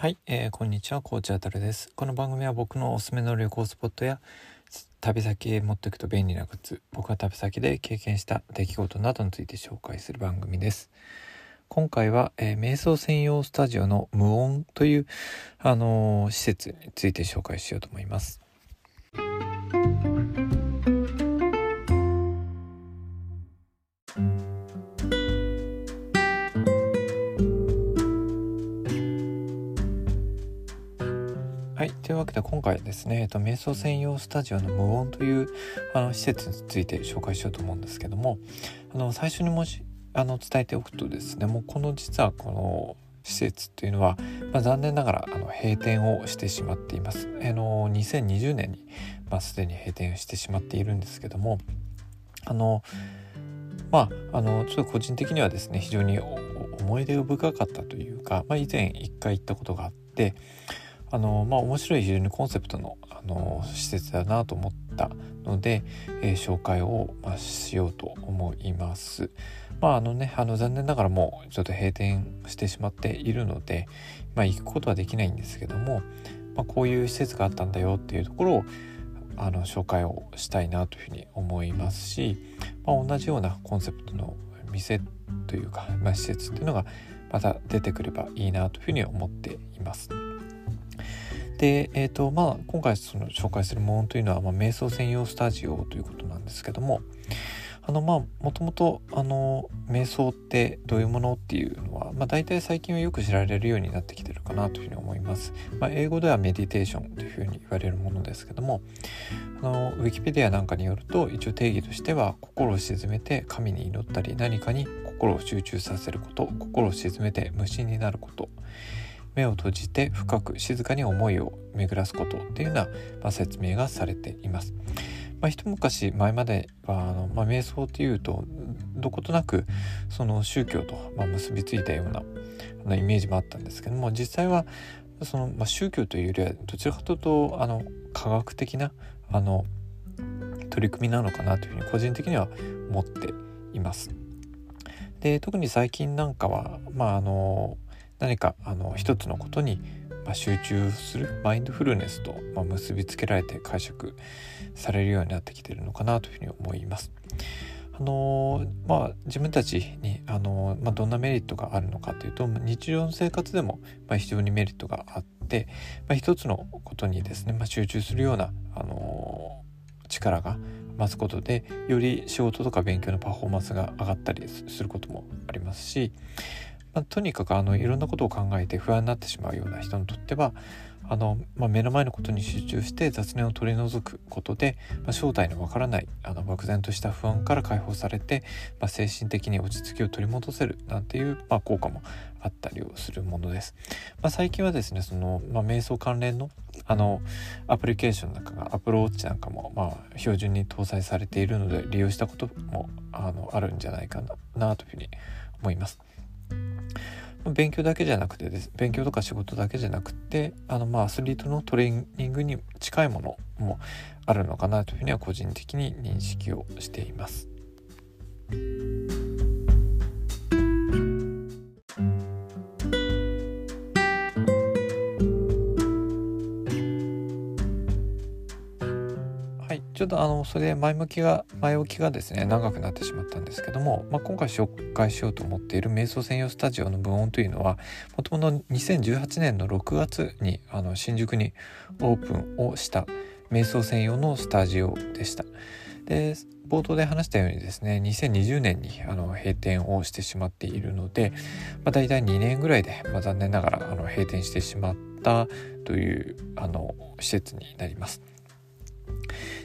はい、えー、こんにちは、コーチあたるです。この番組は僕のおすすめの旅行スポットや旅先へ持っていくと便利なグッズ、僕が旅先で経験した出来事などについて紹介する番組です。今回は、えー、瞑想専用スタジオの無音という、あのー、施設について紹介しようと思います。わけで今回ですね、えっと、瞑想専用スタジオの無音というあの施設について紹介しようと思うんですけども、あの、最初にもし、あの、伝えておくとですね、もうこの実はこの施設っていうのは、まあ、残念ながらあの閉店をしてしまっています。あの、2020年に、まあ、すでに閉店してしまっているんですけども、あの、まあ、あの、ちょっと個人的にはですね、非常に思い出深かったというか、まあ、以前一回行ったことがあって、あのまあ面白い非常にコンセプトのあの施設だなと思ったので、えー、紹介を、まあ、しようと思います。まああのねあの残念ながらもうちょっと閉店してしまっているので、まあ、行くことはできないんですけども、まあ、こういう施設があったんだよっていうところをあの紹介をしたいなというふうに思いますし、まあ、同じようなコンセプトの店というか、まあ、施設っていうのがまた出てくればいいなというふうに思っています。で、えーとまあ、今回その紹介するものというのは、まあ、瞑想専用スタジオということなんですけどもあのまあもともとあの瞑想ってどういうものっていうのは、まあ、大体最近はよく知られるようになってきてるかなというふうに思います。まあ、英語ではメディテーションというふうに言われるものですけどもあのウィキペディアなんかによると一応定義としては心を鎮めて神に祈ったり何かに心を集中させること心を鎮めて無心になること目を閉じて深く静かに思いを巡らすことっていうような、まあ、説明がされています。まあ、一昔前まではあの、まあ、瞑想っていうとどことなくその宗教と、まあ、結びついたようなあのイメージもあったんですけども実際はその、まあ、宗教というよりはどちらかというとあの科学的なあの取り組みなのかなというふうに個人的には思っています。で特に最近なんかはまああの何かあの一つのことにま集中するマインドフルネスとま結びつけられて解釈されるようになってきてるのかなというふうに思います。あのまあ、自分たちに、あのまあ、どんなメリットがあるのかというと日常の生活でも、ま非常にメリットがあって、まあ、一つのことにですね、まあ、集中するような、あの力が増すことでより仕事とか勉強のパフォーマンスが上がったりすることもありますしまあ、とにかくあのいろんなことを考えて不安になってしまうような人にとってはあの、まあ、目の前のことに集中して雑念を取り除くことで、まあ、正体のわからないあの漠然とした不安から解放されて、まあ、精神的に落ち着きを取り戻せるなんていう、ま、効果もあったりをするものです。ま、最近はですねその、ま、瞑想関連のあのアプリケーションなんかがアプローチなんかも、まあ、標準に搭載されているので利用したこともあのあるんじゃないかなというふうに思います。勉強だけじゃなくてです勉強とか仕事だけじゃなくてあのまあアスリートのトレーニングに近いものもあるのかなというふうには個人的に認識をしています。ちょっとあのそれで前向きが前置きがですね長くなってしまったんですけども、まあ、今回紹介しようと思っている瞑想専用スタジオの分音というのはもともと2018年の6月にあの新宿にオープンをした瞑想専用のスタジオでした。で冒頭で話したようにですね2020年にあの閉店をしてしまっているので、まあ、大体2年ぐらいで、まあ、残念ながらあの閉店してしまったというあの施設になります。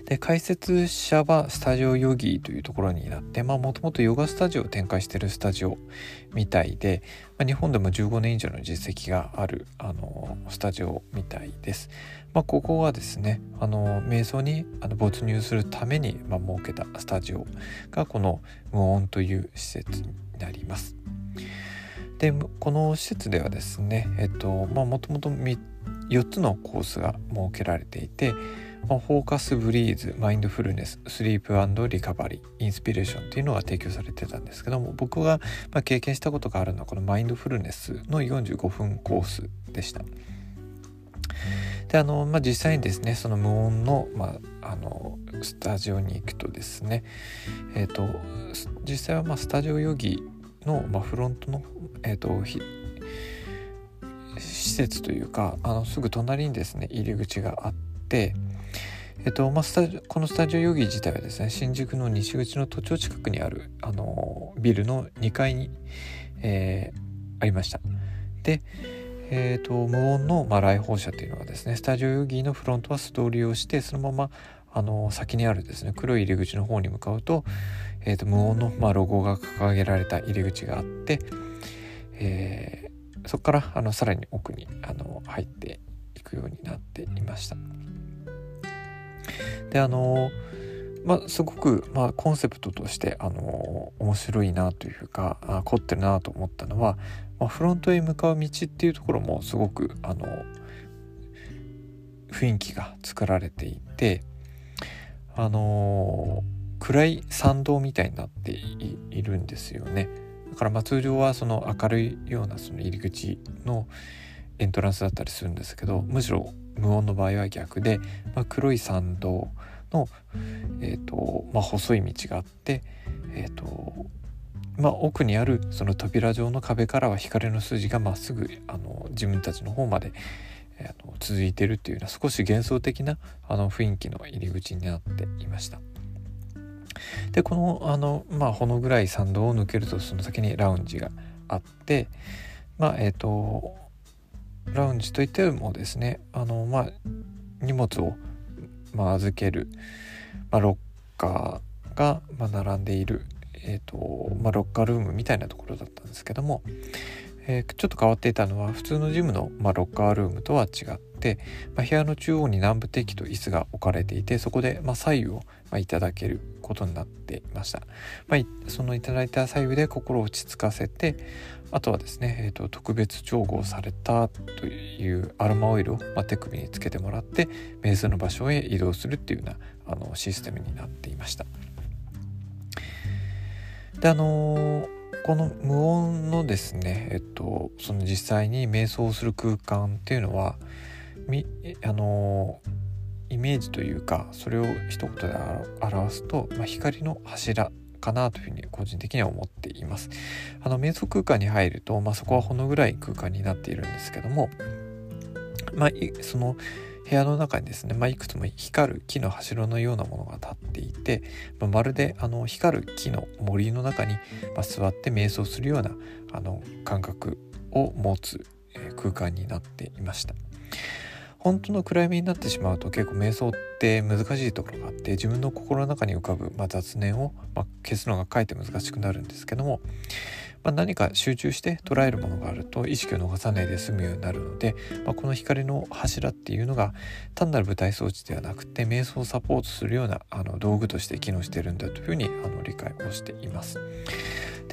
で解説者はスタジオヨギーというところになってもともとヨガスタジオを展開しているスタジオみたいで、まあ、日本でも15年以上の実績があるあのスタジオみたいです。まあ、ここはですねあの瞑想にあの没入するために、まあ、設けたスタジオがこの無音という施設になります。でこの施設ではですねえっともともと4つのコースが設けられていて Focus Breathe Mindfulness Sleep Recovery Inspiration っていうのが提供されてたんですけども僕がま経験したことがあるのはこのマインドフルネスの45分コースでした。であの、まあ、実際にですねその無音の,、まあ、あのスタジオに行くとですねえっ、ー、と実際はまあスタジオヨギの、まあ、フロントの、えーと、施設というかあのすぐ隣にですね入り口があって、えっとまあ、スタジこのスタジオヨギ自体はですね新宿の西口の都庁近くにあるあのビルの2階に、えー、ありました。で、えーと、無音の、まあ、来訪者っていうのはですねスタジオヨギのフロントは素通りをしてそのままあの先にあるですね黒い入り口の方に向かうと,、えーと、無音の、まあ、ロゴが掲げられた入り口があって、えー、そこからあのさらに奥にあの入っていくようになっていました。であのまあ、すごく、まあ、コンセプトとしてあの面白いなというかあ凝ってるなと思ったのは、まあ、フロントへ向かう道っていうところもすごくあの雰囲気が作られていてあの暗い参道みたいになっているんですよね。だからまあ通常はその明るいようなその入り口のエントランスだったりするんですけどむしろ無音の場合は逆で、まあ、黒い参道の、えーとまあ、細い道があって、えーとまあ、奥にあるその扉状の壁からは光の筋がまっすぐあの自分たちの方まで、えー、の続いてるっていうような少し幻想的なあの雰囲気の入り口になっていました。でこのあの、まあ、ほの暗い参道を抜けるとその先にラウンジがあってまあえっ、ー、とラウンジといってもですねあの、まあ、荷物を、まあ、預ける、まあ、ロッカーが、ま、並んでいる、えーとま、ロッカールームみたいなところだったんですけども、えー、ちょっと変わっていたのは普通のジムの、ま、ロッカールームとは違って、まあ、部屋の中央に南部鉄器と椅子が置かれていてそこで、ま、左右を、ま、いただけることになっていました、まあ、そのいただいた左右で心を落ち着かせてあとはですね、えーと、特別調合されたというアロマオイルを、ま、手首につけてもらって瞑想の場所へ移動するっていうようなあのシステムになっていました。であのーこの無音のですね、えっと、その実際に瞑想をする空間っていうのはみあのイメージというかそれを一言で表すと、まあ、光の柱かなというふうに個人的には思っています。あの瞑想空間に入ると、まあ、そこはほの暗い空間になっているんですけども、まあ、その部屋の中にですね、まあ、いくつも光る木の柱のようなものが立っていて、まあ、まるであの光る木の森の中に、まあ、座って瞑想するようなあの感覚を持つ、空間になっていました。本当の暗闇になってしまうと結構瞑想って難しいところがあって自分の心の中に浮かぶ、まあ、雑念を、まあ、消すのがかえって難しくなるんですけどもまあ、何か集中して捉えるものがあると意識を逃さないで済むようになるので、まあ、この光の柱っていうのが単なる舞台装置ではなくて瞑想をサポートするようなあの道具として機能してるんだというふうにあの理解をしています。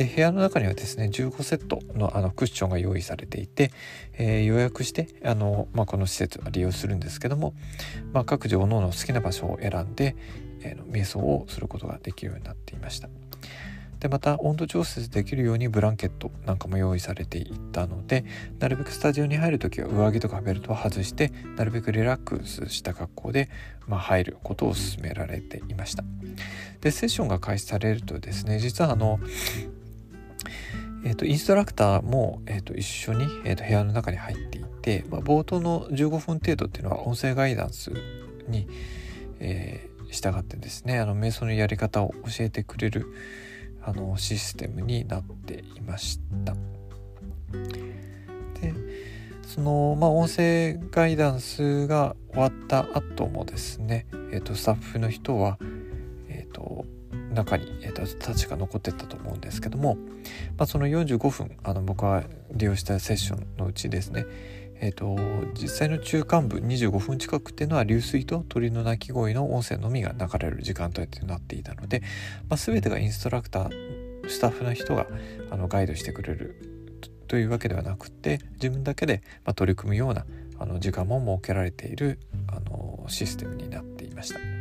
で部屋の中にはですね15セットのあのクッションが用意されていて、えー、予約してあの、まあ、この施設は利用するんですけども、まあ、各自おのおの好きな場所を選んで、えー、瞑想をすることができるようになっていました。でまた温度調節できるようにブランケットなんかも用意されていたのでなるべくスタジオに入る時は上着とかベルトを外してなるべくリラックスした格好で、まあ、入ることを勧められていましたでセッションが開始されるとですね実はあのえーと、インストラクターも、えーと、一緒に、えーと、部屋の中に入っていて、まあ、冒頭の15分程度っていうのは音声ガイダンスに、えー、従ってですねあの瞑想のやり方を教えてくれる、あのシステムになっていました。でそのまあ音声ガイダンスが終わった後もですね、えーと、スタッフの人は、えーと、中に、えーと、たちが残ってったと思うんですけども、まあ、その45分あの僕は利用したセッションのうちですねえーと、実際の中間部25分近くっていうのは流水と鳥の鳴き声の音声のみが流れる時間帯となっていたので、まあ、全てがインストラクタースタッフの人があのガイドしてくれるというわけではなくて自分だけで、ま取り組むようなあの時間も設けられているあのシステムになっていました。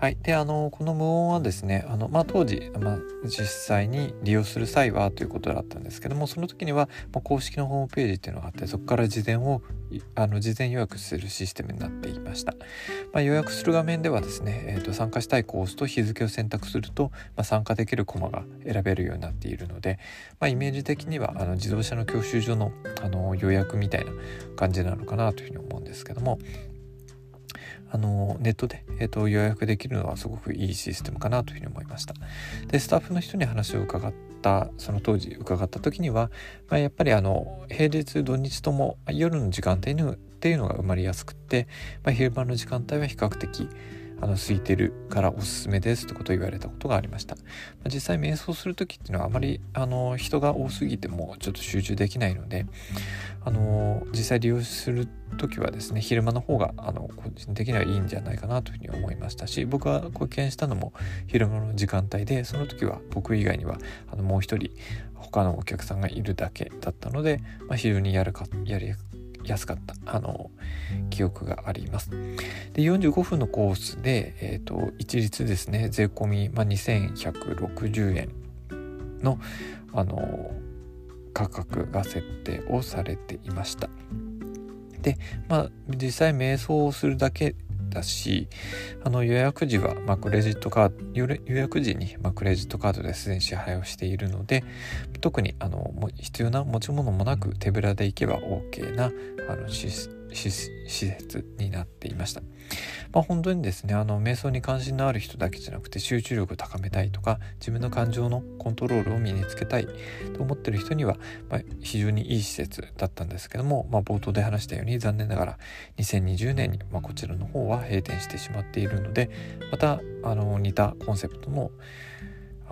はい、であのこの無音はですねあの、まあ、当時、まあ、実際に利用する際はということだったんですけどもその時には、まあ、公式のホームページっていうのがあってそこから事前をあの事前予約するシステムになっていました、まあ、予約する画面ではですね、えーと、参加したいコースと日付を選択すると、まあ、参加できるコマが選べるようになっているので、まあ、イメージ的にはあの自動車の教習所のあの予約みたいな感じなのかなというふうに思うんですけども、あのネットで、えーと、予約できるのはすごくいいシステムかなというふうに思いました。でスタッフの人に話を伺ったその当時伺った時には、まあ、やっぱりあの平日土日とも夜の時間帯っていうのが埋まりやすくって、まあ、昼間の時間帯は比較的あの空いてるからおすすめですってことを言われたことがありました、まあ、実際瞑想する時っていうのはあまりあの人が多すぎてもちょっと集中できないのであの実際利用する時はですね昼間の方があの個人的にはいいんじゃないかなというふうに思いましたし僕はご見したのも昼間の時間帯でその時は僕以外にはあのもう一人他のお客さんがいるだけだったので、まあ、非常にやるかやり安かったあの記憶があります。で45分のコースで、えーと、一律ですね税込み、まあ、2160円のあの価格が設定をされていました。でまあ実際瞑想をするだけだしあの予約時は、まあ、クレジットカード予約時に、まあ、クレジットカードですでに支払いをしているので特にあの必要な持ち物もなく手ぶらで行けば OK なあの施設になっていました。まあ、本当にですねあの瞑想に関心のある人だけじゃなくて集中力を高めたいとか自分の感情のコントロールを身につけたいと思ってる人には、まあ、非常にいい施設だったんですけども、まあ、冒頭で話したように残念ながら2020年に、まあ、こちらの方は閉店してしまっているのでまたあの似たコンセプトの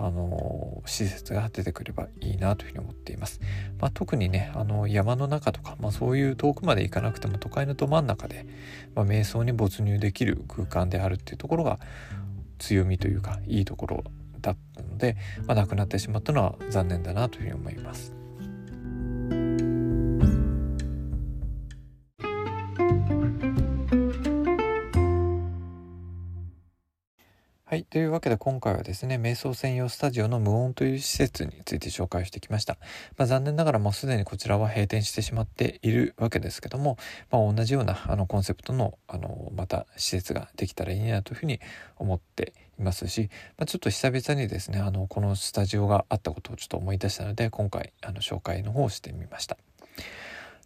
あの施設が出てくればいいなというふうに思っています。まあ、特にねあの山の中とか、まあ、そういう遠くまで行かなくても都会のど真ん中で、まあ、瞑想に没入できる空間であるっていうところが強みというかいいところだったので、まあ、なくなってしまったのは残念だなというふうに思います。はい。というわけで今回はですね、瞑想専用スタジオの無音という施設について紹介してきました。まあ、残念ながらもうすでにこちらは閉店してしまっているわけですけども、まあ、同じようなあのコンセプトのあのまた施設ができたらいいなというふうに思っていますし、まあ、ちょっと久々にですね、あのこのスタジオがあったことをちょっと思い出したので、今回あの紹介の方をしてみました。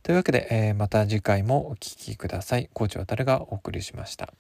というわけで、えー、また次回もお聴きください。コーチ渡がお送りしました。